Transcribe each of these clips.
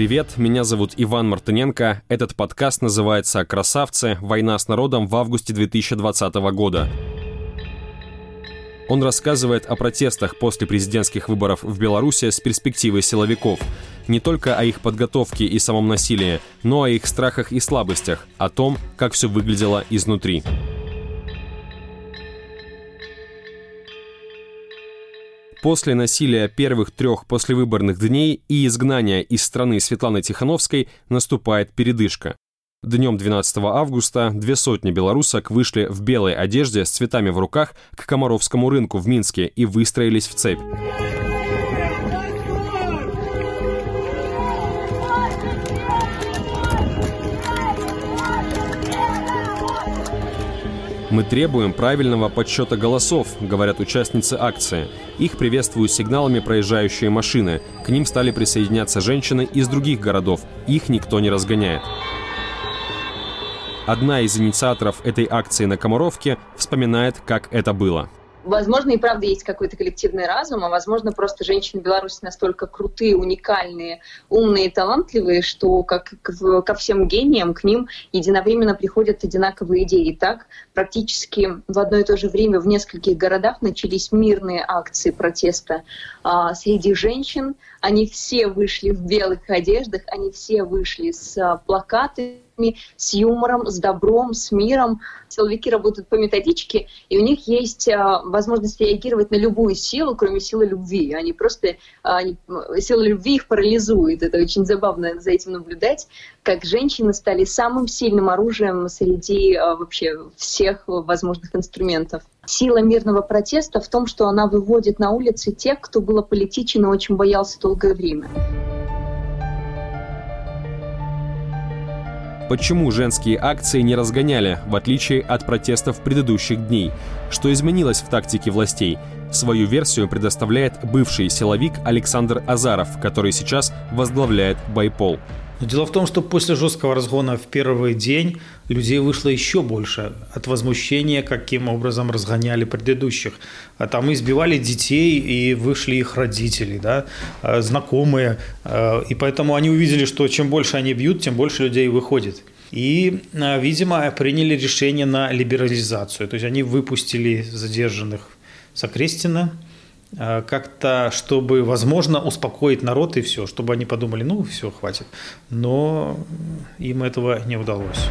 Привет, меня зовут Иван Мартыненко. Этот подкаст называется «Красавцы. Война с народом» в августе 2020 года. Он рассказывает о протестах после президентских выборов в Беларуси с перспективой силовиков. Не только о их подготовке и самом насилии, но о их страхах и слабостях, о том, как все выглядело изнутри. После насилия первых трех послевыборных дней и изгнания из страны Светланы Тихановской наступает передышка. Днем 12 августа две сотни белорусок вышли в белой одежде с цветами в руках к Комаровскому рынку в Минске и выстроились в цепь. Мы требуем правильного подсчета голосов, говорят участницы акции. Их приветствуют сигналами проезжающие машины. К ним стали присоединяться женщины из других городов. Их никто не разгоняет. Одна из инициаторов этой акции на Комаровке вспоминает, как это было. Возможно, и правда есть какой-то коллективный разум, а возможно, просто женщины Беларуси настолько крутые, уникальные, умные и талантливые, что как ко всем гениям к ним единовременно приходят одинаковые идеи. так практически в одно и то же время в нескольких городах начались мирные акции протеста а, среди женщин. Они все вышли в белых одеждах, они все вышли с а, плакатами с юмором, с добром, с миром. Силовики работают по методичке, и у них есть а, возможность реагировать на любую силу, кроме силы любви. Они просто, а, они, сила любви их парализует. Это очень забавно за этим наблюдать, как женщины стали самым сильным оружием среди вообще всех возможных инструментов. Сила мирного протеста в том, что она выводит на улицы тех, кто был аполитичен и очень боялся долгое время. Почему женские акции не разгоняли, в отличие от протестов предыдущих дней? Что изменилось в тактике властей? Свою версию предоставляет бывший силовик Александр Азаров, который сейчас возглавляет Байпол. Но дело в том, что после жесткого разгона в первый день людей вышло еще больше от возмущения, каким образом разгоняли предыдущих. А там избивали детей, и вышли их родители, да, а, знакомые. А, и поэтому они увидели, что чем больше они бьют, тем больше людей выходит. И, а, видимо, приняли решение на либерализацию. То есть они выпустили задержанных с Окрестина, Э, как-то, чтобы, возможно, успокоить народ и все, чтобы они подумали, ну, все, хватит. Но им этого не удалось.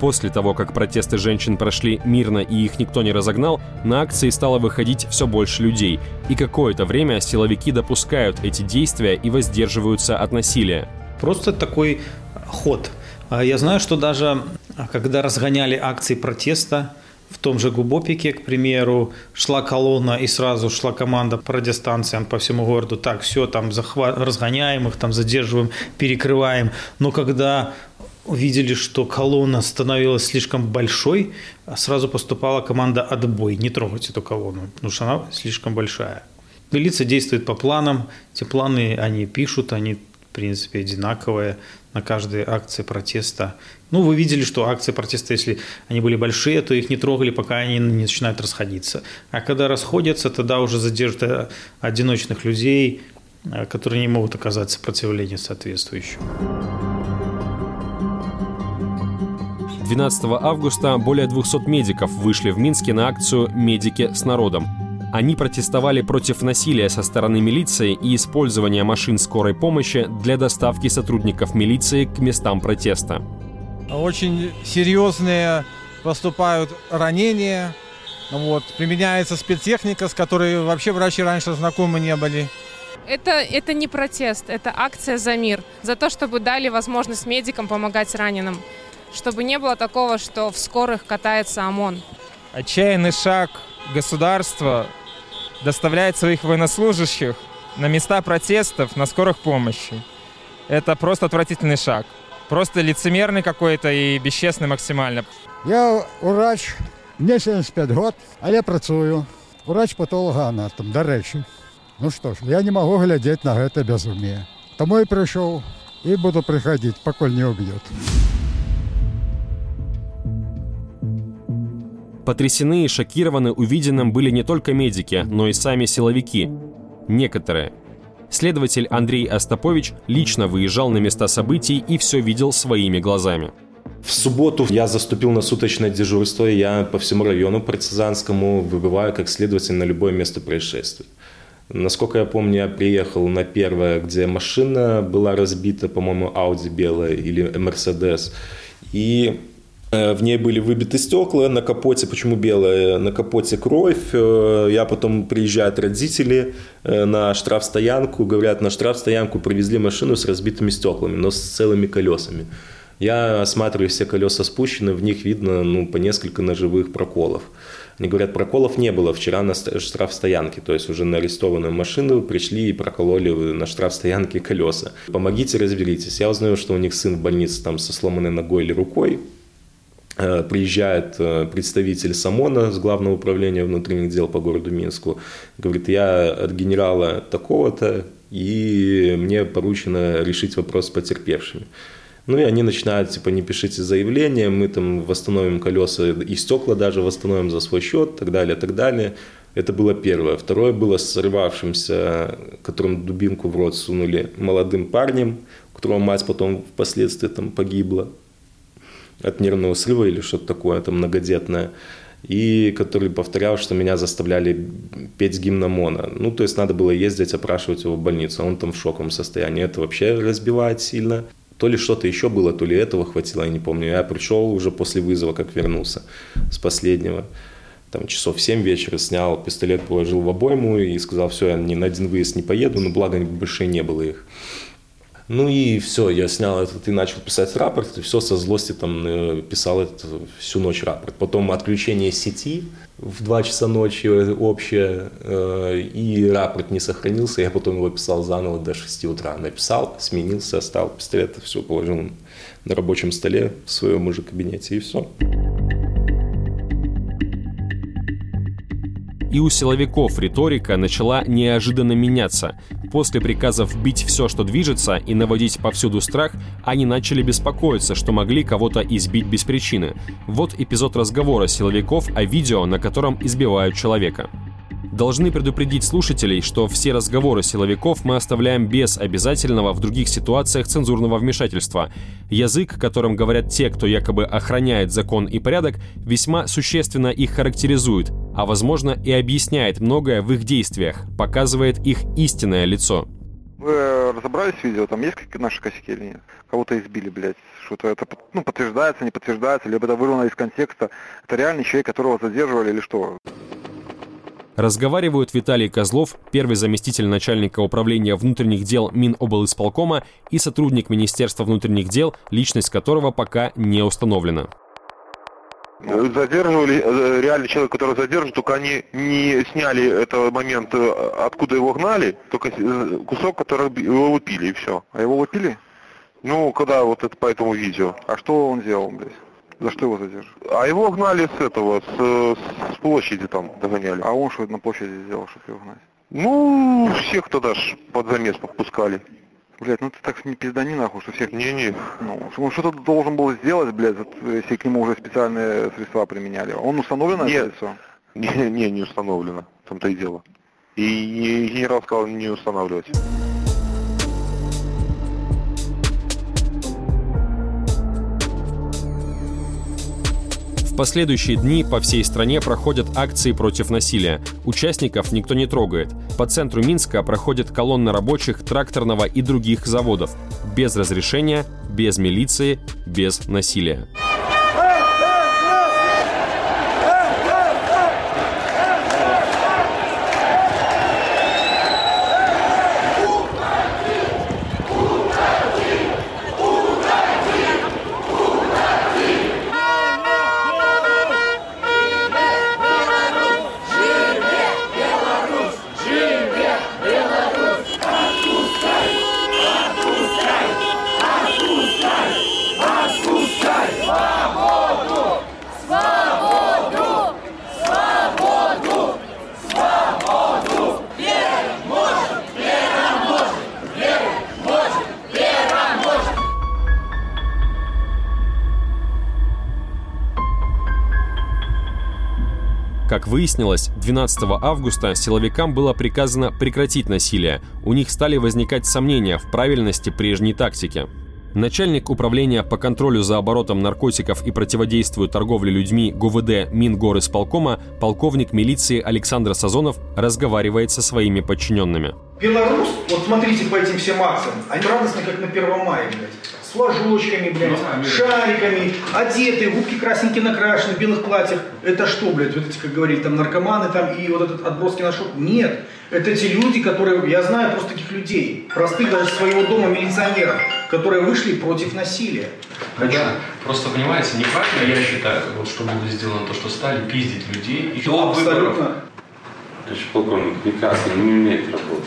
После того, как протесты женщин прошли мирно и их никто не разогнал, на акции стало выходить все больше людей. И какое-то время силовики допускают эти действия и воздерживаются от насилия. Просто такой ход. А я знаю, что даже когда разгоняли акции протеста, в том же Губопике, к примеру, шла колонна и сразу шла команда по радиостанциям по всему городу. Так, все, там захват, разгоняем их, там задерживаем, перекрываем. Но когда увидели, что колонна становилась слишком большой, сразу поступала команда «отбой», не трогать эту колонну, потому что она слишком большая. Милиция действует по планам, эти планы они пишут, они в принципе одинаковые на каждой акции протеста. Ну, вы видели, что акции протеста, если они были большие, то их не трогали, пока они не начинают расходиться. А когда расходятся, тогда уже задержат одиночных людей, э, которые не могут оказать сопротивление соответствующее. 12 августа более 200 медиков вышли в Минске на акцию «Медики с народом». Они протестовали против насилия со стороны милиции и использования машин скорой помощи для доставки сотрудников милиции к местам протеста. Очень серьезные поступают ранения, вот, применяется спецтехника, с которой вообще врачи раньше знакомы не были. Это, это не протест, это акция за мир, за то, чтобы дали возможность медикам помогать раненым, чтобы не было такого, что в скорых катается ОМОН. Отчаянный шаг государства доставляет своих военнослужащих на места протестов на скорых помощи. Это просто отвратительный шаг. Просто лицемерный какой-то и бесчестный максимально. Я врач, мне 75 год, а я працую. Врач патологоанатом, до речі. Ну что ж, я не могу глядеть на это безумие. Тому и пришел, и буду приходить, поколь не убьет. Потрясены и шокированы увиденным были не только медики, но и сами силовики. Некоторые. Следователь Андрей Остапович лично выезжал на места событий и все видел своими глазами. В субботу я заступил на суточное дежурство, и я по всему району партизанскому выбываю как следователь на любое место происшествия. Насколько я помню, я приехал на первое, где машина была разбита, по-моему, Audi белая или Mercedes. И в ней были выбиты стекла, на капоте, почему белая, на капоте кровь. Э, я потом приезжают родители э, на штрафстоянку, говорят, на штрафстоянку привезли машину с разбитыми стеклами, но с целыми колесами. Я осматриваю все колеса спущены, в них видно ну, по несколько ножевых проколов. Они говорят, проколов не было вчера на штрафстоянке, то есть уже на арестованную машину пришли и прокололи на штрафстоянке колеса. Помогите, разберитесь. Я узнаю, что у них сын в больнице там со сломанной ногой или рукой. Э, приезжает э, представитель САМОНа с Главного управления внутренних дел по городу Минску. Говорит, я от генерала такого-то, и мне поручено решить вопрос с потерпевшими. Ну и они начинают, типа, не пишите заявление, мы там восстановим колеса и стекла даже восстановим за свой счет, так далее, так далее. Это было первое. Второе было с сорвавшимся, которым дубинку в рот сунули молодым парнем, у которого мать потом впоследствии там погибла от нервного срыва или что-то такое, там многодетное. И который повторял, что меня заставляли петь гимн ОМОНа. Ну, то есть надо было ездить, опрашивать его в больницу. А он там в шоковом состоянии. Это вообще разбивает сильно. То ли что-то еще было, то ли этого хватило, я не помню. Я пришел уже после вызова, как вернулся с последнего. Там часов 7 вечера снял пистолет, положил в обойму и сказал, все, я ни на один выезд не поеду, но благо больше не было их. Ну и все, я снял этот и начал писать рапорт, и все со злости там э, писал этот всю ночь рапорт. Потом отключение сети в 2 часа ночи общее, э, и рапорт не сохранился, я потом его писал заново до 6 утра. Написал, сменился, оставил пистолет, все положил на рабочем столе в своем уже кабинете, и все. И у силовиков риторика начала неожиданно меняться. После приказов бить все, что движется, и наводить повсюду страх, они начали беспокоиться, что могли кого-то избить без причины. Вот эпизод разговора силовиков о видео, на котором избивают человека. Должны предупредить слушателей, что все разговоры силовиков мы оставляем без обязательного в других ситуациях цензурного вмешательства. Язык, которым говорят те, кто якобы охраняет закон и порядок, весьма существенно их характеризует, а возможно и объясняет многое в их действиях, показывает их истинное лицо. Вы разобрались в видео? Там есть какие наши косяки или нет? Кого-то избили, блядь. Что-то это ну, подтверждается, не подтверждается, либо это вырвано из контекста. Это реальный человек, которого задерживали или что? Разговаривают Виталий Козлов, первый заместитель начальника управления внутренних дел Миноблисполкома и сотрудник Министерства внутренних дел, личность которого пока не установлена. Задерживали э, реальный человек, который задержан, только они не сняли этот момент, э, откуда его гнали, только э, кусок, который его выпили, и все. А его выпили? Ну, когда вот это по этому видео. А что он делал, блядь? За что его задерживают? А его гнали с этого, с, с площади там догоняли. А он что на площади сделал, чтобы его гнать? Ну, всех туда ж под замес подпускали. Блять, ну ты так не пиздани нахуй, что всех... Не-не. Ну, он что-то должен был сделать, блядь, если к нему уже специальные средства применяли. Он установлен Нет. это лицо? Не, не, не установлено. Там-то и дело. И генерал сказал не устанавливать. В последующие дни по всей стране проходят акции против насилия. Участников никто не трогает. По центру Минска проходит колонна рабочих тракторного и других заводов. Без разрешения, без милиции, без насилия. Как выяснилось, 12 августа силовикам было приказано прекратить насилие. У них стали возникать сомнения в правильности прежней тактики. Начальник управления по контролю за оборотом наркотиков и противодействию торговле людьми ГУВД Мингорисполкома полковник милиции Александр Сазонов разговаривает со своими подчиненными. Беларусь, вот смотрите по этим всем акциям, они радостны, как на 1 мая, блядь. С флажочками, блядь, ну, шариками, одетые, губки красненькие накрашены, в белых платьях. Это что, блядь, вот эти, как говорили, там наркоманы там и вот этот отброски на шоп? Нет. Это те люди, которые, я знаю просто таких людей, простых даже своего дома милиционеров, которые вышли против насилия. Хочу. Да. Просто, понимаете, неправильно, я считаю, вот что было сделано, то, что стали пиздить людей. И Абсолютно. Товарищ полковник, никак, не умеет работать.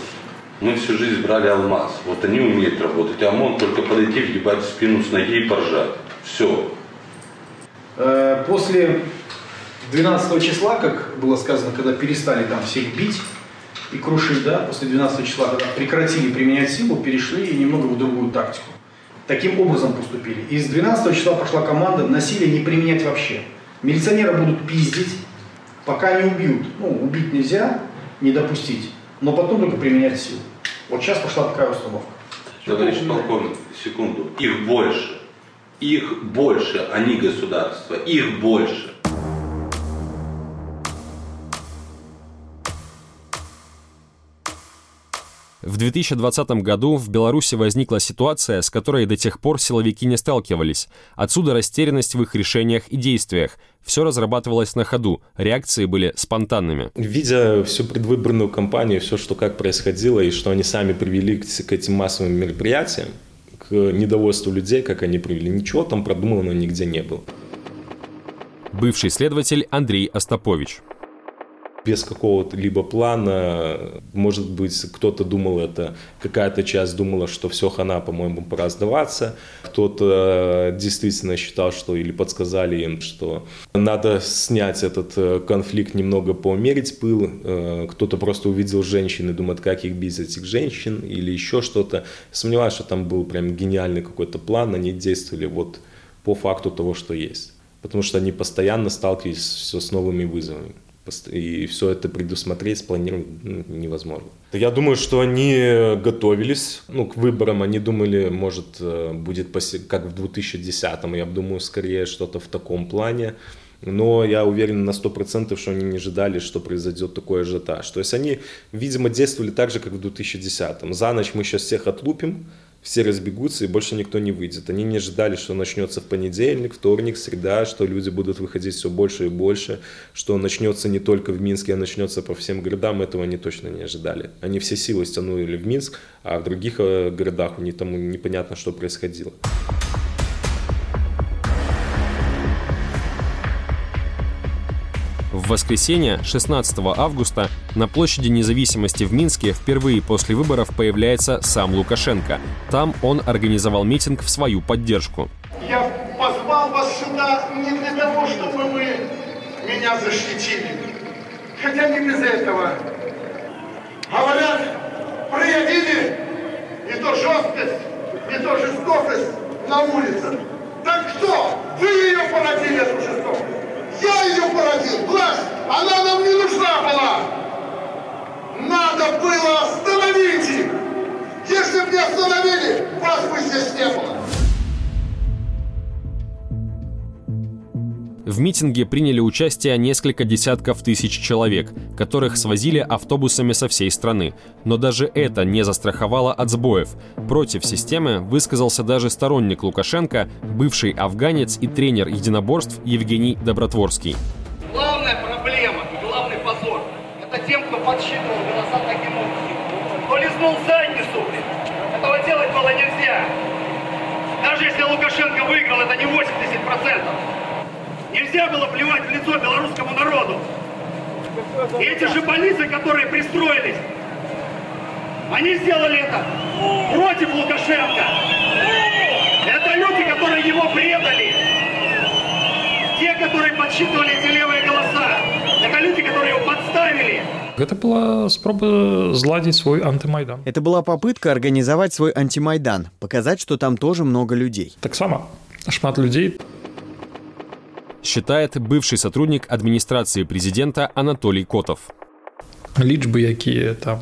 Мы всю жизнь брали алмаз. Вот они умеют работать. А ОМОН только подойти, въебать спину с ноги и поржать. Все. Э, после 12 числа, как было сказано, когда перестали там всех бить и крушить, да, после 12 числа, когда прекратили применять силу, перешли немного в другую тактику. Таким образом поступили. И с 12 числа пошла команда насилие не применять вообще. Милиционеры будут пиздить, пока не убьют. Ну, убить нельзя, не допустить но потом только применять силу. Вот сейчас пошла такая установка. Товарищ полковник, секунду. Их больше. Их больше, а не государство. Их больше. В 2020 году в Беларуси возникла ситуация, с которой до тех пор силовики не сталкивались. Отсюда растерянность в их решениях и действиях. Все разрабатывалось на ходу, реакции были спонтанными. Видя всю предвыборную кампанию, все, что как происходило, и что они сами привели к, этим массовым мероприятиям, к недовольству людей, как они привели, ничего там продуманного нигде не было. Бывший следователь Андрей Остапович без какого-то либо плана. Может быть, кто-то думал это, какая-то часть думала, что все, хана, по-моему, пора сдаваться. Кто-то действительно считал, что или подсказали им, что надо снять этот э, конфликт, немного поумерить пыл. Э, кто-то просто увидел женщин и думает, как их бить этих женщин или еще что-то. Сомневаюсь, что там был прям гениальный какой-то план, они действовали вот по факту того, что есть. Потому что они постоянно сталкивались все с новыми вызовами и все это предусмотреть, спланировать ну, невозможно. Я думаю, что они готовились ну, к выборам, они думали, может, э, будет как в 2010-м, я думаю, скорее что-то в таком плане. Но я уверен на 100%, что они не ожидали, что произойдет такой ажиотаж. То есть они, видимо, действовали так же, как в 2010-м. За ночь мы сейчас всех отлупим, все разбегутся и больше никто не выйдет. Они не ожидали, что начнется в понедельник, вторник, среда, что люди будут выходить все больше и больше, что начнется не только в Минске, а начнется по всем городам. Этого они точно не ожидали. Они все силы стянули в Минск, а в других э, городах у них там непонятно, что происходило. В воскресенье, 16 августа, на площади независимости в Минске впервые после выборов появляется сам Лукашенко. Там он организовал митинг в свою поддержку. Я позвал вас сюда не для того, чтобы вы меня защитили. Хотя не без этого. Говорят, проявили не то жесткость, не то жестокость на улицах. Так кто? Вы ее породили, жестокость. Я ее породил, власть, она нам не нужна была. Надо было остановить их. Если бы не остановили, вас бы здесь не было. В митинге приняли участие несколько десятков тысяч человек, которых свозили автобусами со всей страны. Но даже это не застраховало от сбоев. Против системы высказался даже сторонник Лукашенко, бывший афганец и тренер единоборств Евгений Добротворский. Главная проблема и главный позор – это тем, кто подсчитывал голоса таким образом. Кто лизнул задницу, этого делать было нельзя. Даже если Лукашенко выиграл, это не 80%. Нельзя было плевать в лицо белорусскому народу. И эти же больницы, которые пристроились, они сделали это против Лукашенко. Это люди, которые его предали. Те, которые подсчитывали эти левые голоса. Это люди, которые его подставили. Это была спроба зладить свой антимайдан. Это была попытка организовать свой антимайдан, показать, что там тоже много людей. Так само, шмат людей считает бывший сотрудник администрации президента Анатолий Котов. Лічби, які там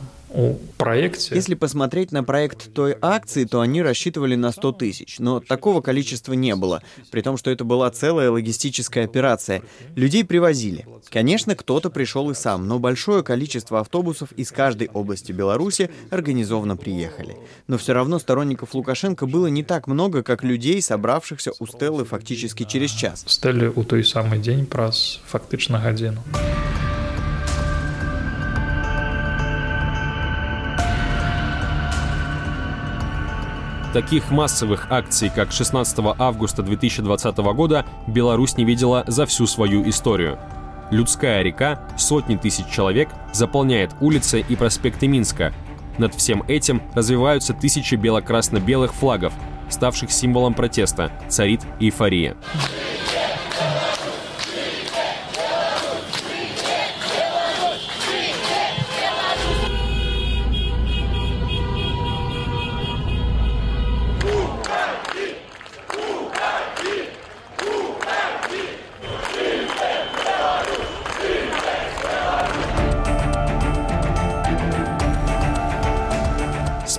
проекте. Если посмотреть на проект той акции, то они рассчитывали на 100 тысяч, но такого количества не было, при том, что это была целая логистическая операция. Людей привозили. Конечно, кто-то пришел и сам, но большое количество автобусов из каждой области Беларуси организованно приехали. Но все равно сторонников Лукашенко было не так много, как людей, собравшихся у Стеллы фактически через час. Стеллі у той самий день праз фактично годину. Таких массовых акций, как 16 августа 2020 года, Беларусь не видела за всю свою историю. Людская река, сотни тысяч человек, заполняет улицы и проспекты Минска. Над всем этим развиваются тысячи бело-красно-белых флагов, ставших символом протеста, царит эйфория.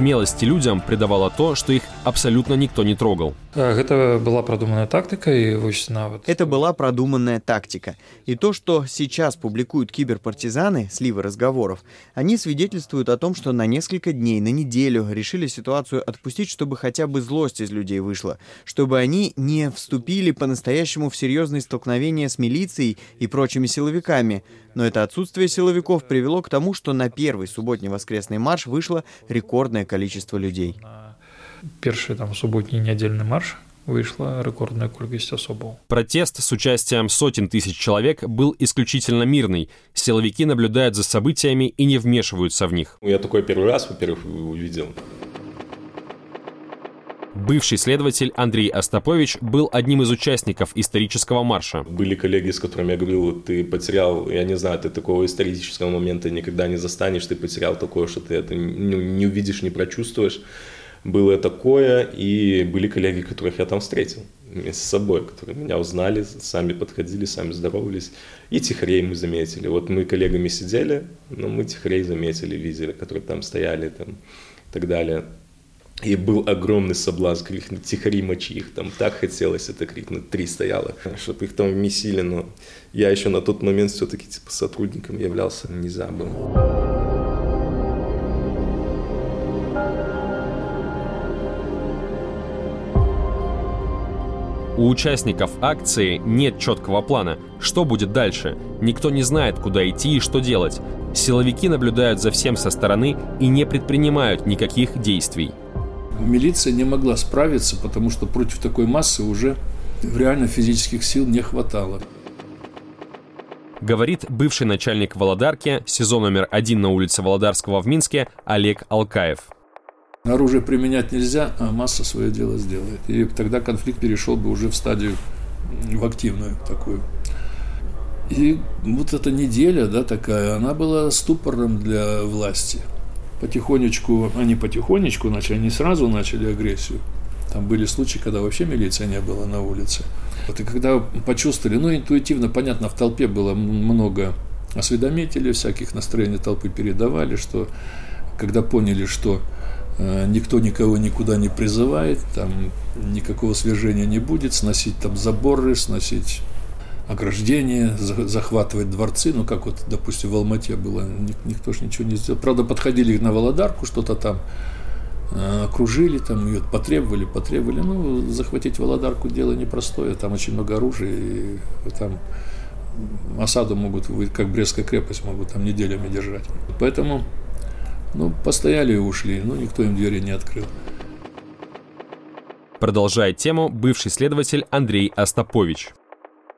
Смелости людям придавало то, что их абсолютно никто не трогал. Гэта была продуманная тактика и вось нават. Это была продуманная тактика. И то, что сейчас публикуют киберпартизаны, сливы разговоров, они свидетельствуют о том, что на несколько дней, на неделю решили ситуацию отпустить, чтобы хотя бы злость из людей вышла, чтобы они не вступили по-настоящему в серьезные столкновения с милицией и прочими силовиками. Но это отсутствие силовиков привело к тому, что на первый субботний воскресный марш вышло рекордное количество людей. Першы там суботні нядзельны марш вышла рэкордная колькасць асобаў. Протест с участием сотен тысяч человек был исключительно мирный. Силовики наблюдают за событиями и не вмешиваются в них. Я такой первый раз, во-первых, увидел. Бывший следователь Андрей Остапович был одним из участников исторического марша. Были коллеги, с которыми я говорил, ты потерял, я не знаю, ты такого исторического момента никогда не застанешь, ты потерял такое, что ты это не, не увидишь, не прочувствуешь. Было такое, и были коллеги, которых я там встретил вместе с собой, которые меня узнали, сами подходили, сами здоровались. И тихорей мы заметили. Вот мы коллегами сидели, но мы тихорей заметили, видели, которые там стояли там, и так далее. И был огромный соблазн крикнуть «Тихари, мочи их!» Там так хотелось это крикнуть, три стояло, чтобы их там вмесили, но я еще на тот момент все-таки типа сотрудником являлся, не забыл. У участников акции нет четкого плана. Что будет дальше? Никто не знает, куда идти и что делать. Силовики наблюдают за всем со стороны и не предпринимают никаких действий. Милиция не могла справиться, потому что против такой массы уже реально физических сил не хватало. Говорит бывший начальник Володарки, сезон номер один на улице Володарского в Минске, Олег Алкаев. Оружие применять нельзя, а масса свое дело сделает. И тогда конфликт перешел бы уже в стадию, в активную такую. И вот эта неделя, да, такая, она была ступором для власти. Потихонечку, они потихонечку начали, они сразу начали агрессию. Там были случаи, когда вообще милиция не было на улице. Вот и когда почувствовали, ну, интуитивно, понятно, в толпе было много осведомителей, всяких настроений толпы передавали, что когда поняли, что никто никого никуда не призывает, там никакого свержения не будет, сносить там заборы, сносить ограждения, захватывать дворцы, ну, как вот, допустим, в Алмате было, никто же ничего не сделал. Правда, подходили на Володарку, что-то там э, окружили, там ее потребовали, потребовали. Ну, захватить Володарку дело непростое, там очень много оружия, и там осаду могут, как Брестская крепость, могут там неделями держать. Поэтому, ну, постояли и ушли, но никто им двери не открыл. Продолжает тему бывший следователь Андрей Остапович.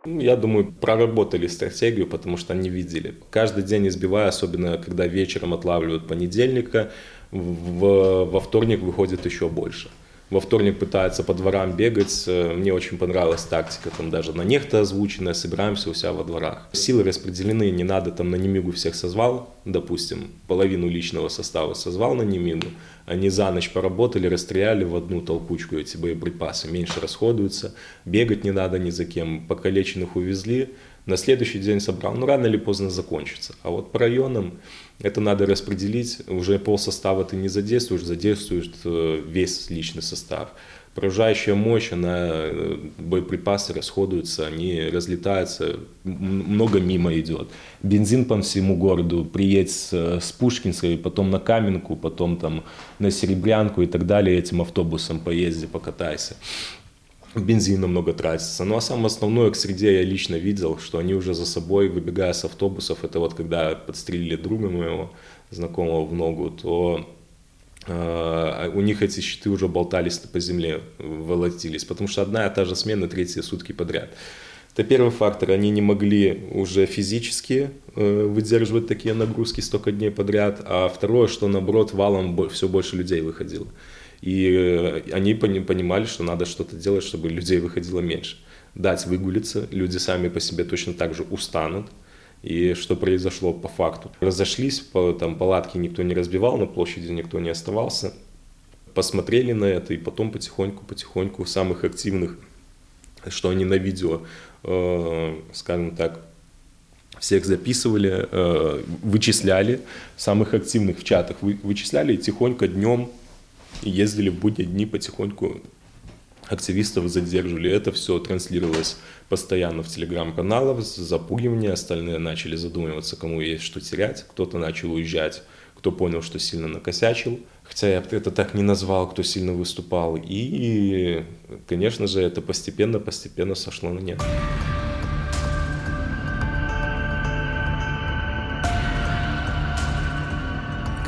Я думаю, проработали стратегию, потому что они видели. Каждый день избивая, особенно когда вечером отлавливают понедельника, в, во вторник выходит еще больше. Во вторник пытаются по дворам бегать. Э, мне очень понравилась тактика, там даже на нехто озвученная, собираемся у себя во дворах. Силы распределены, не надо там на Немигу всех созвал, допустим, половину личного состава созвал на Немигу, они за ночь поработали, расстреляли в одну толкучку эти боеприпасы, меньше расходуются, бегать не надо ни за кем, покалеченных увезли, на следующий день собрал, ну рано или поздно закончится. А вот по районам это надо распределить, уже пол состава ты не задействуешь, задействуешь э, весь личный состав. Поражающая мощь, она, э, боеприпасы расходуются, они разлетаются, много мимо идет. Бензин по всему городу, приедь с, с Пушкинской, потом на Каменку, потом там на Серебрянку и так далее, этим автобусом поезди, покатайся бензина много тратится. Ну а самое основное к среде я лично видел, что они уже за собой, выбегая с автобусов, это вот когда подстрелили друга моего знакомого в ногу, то э, у них эти щиты уже болтались по земле, волотились, потому что одна и та же смена третьи сутки подряд. Это первый фактор, они не могли уже физически э, выдерживать такие нагрузки столько дней подряд, а второе, что наоборот валом все больше людей выходило. И э, они понимали, что надо что-то делать, чтобы людей выходило меньше. Дать выгулиться, люди сами по себе точно так же устанут. И что произошло по факту? Разошлись, там палатки никто не разбивал, на площади никто не оставался. Посмотрели на это и потом потихоньку-потихоньку самых активных, что они на видео, э, скажем так, всех записывали, э, вычисляли, самых активных в чатах вы, вычисляли и тихонько днем ездили в будние дни потихоньку активистов задерживали. Это все транслировалось постоянно в телеграм-каналах, запугивание, остальные начали задумываться, кому есть что терять, кто-то начал уезжать, кто понял, что сильно накосячил, хотя я это так не назвал, кто сильно выступал. И, конечно же, это постепенно-постепенно сошло на нет.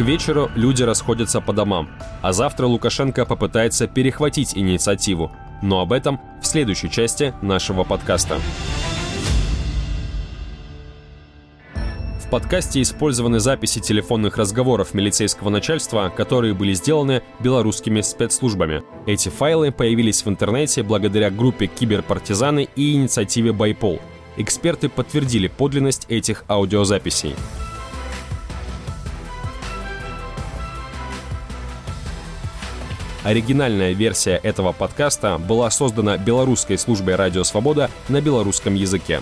К вечеру люди расходятся по домам, а завтра Лукашенко попытается перехватить инициативу. Но об этом в следующей части нашего подкаста. В подкасте использованы записи телефонных разговоров милицейского начальства, которые были сделаны белорусскими спецслужбами. Эти файлы появились в интернете благодаря группе «Киберпартизаны» и инициативе «Байпол». Эксперты подтвердили подлинность этих аудиозаписей. Оригинальная версия этого подкаста была создана белорусской службой «Радио Свобода» на белорусском языке.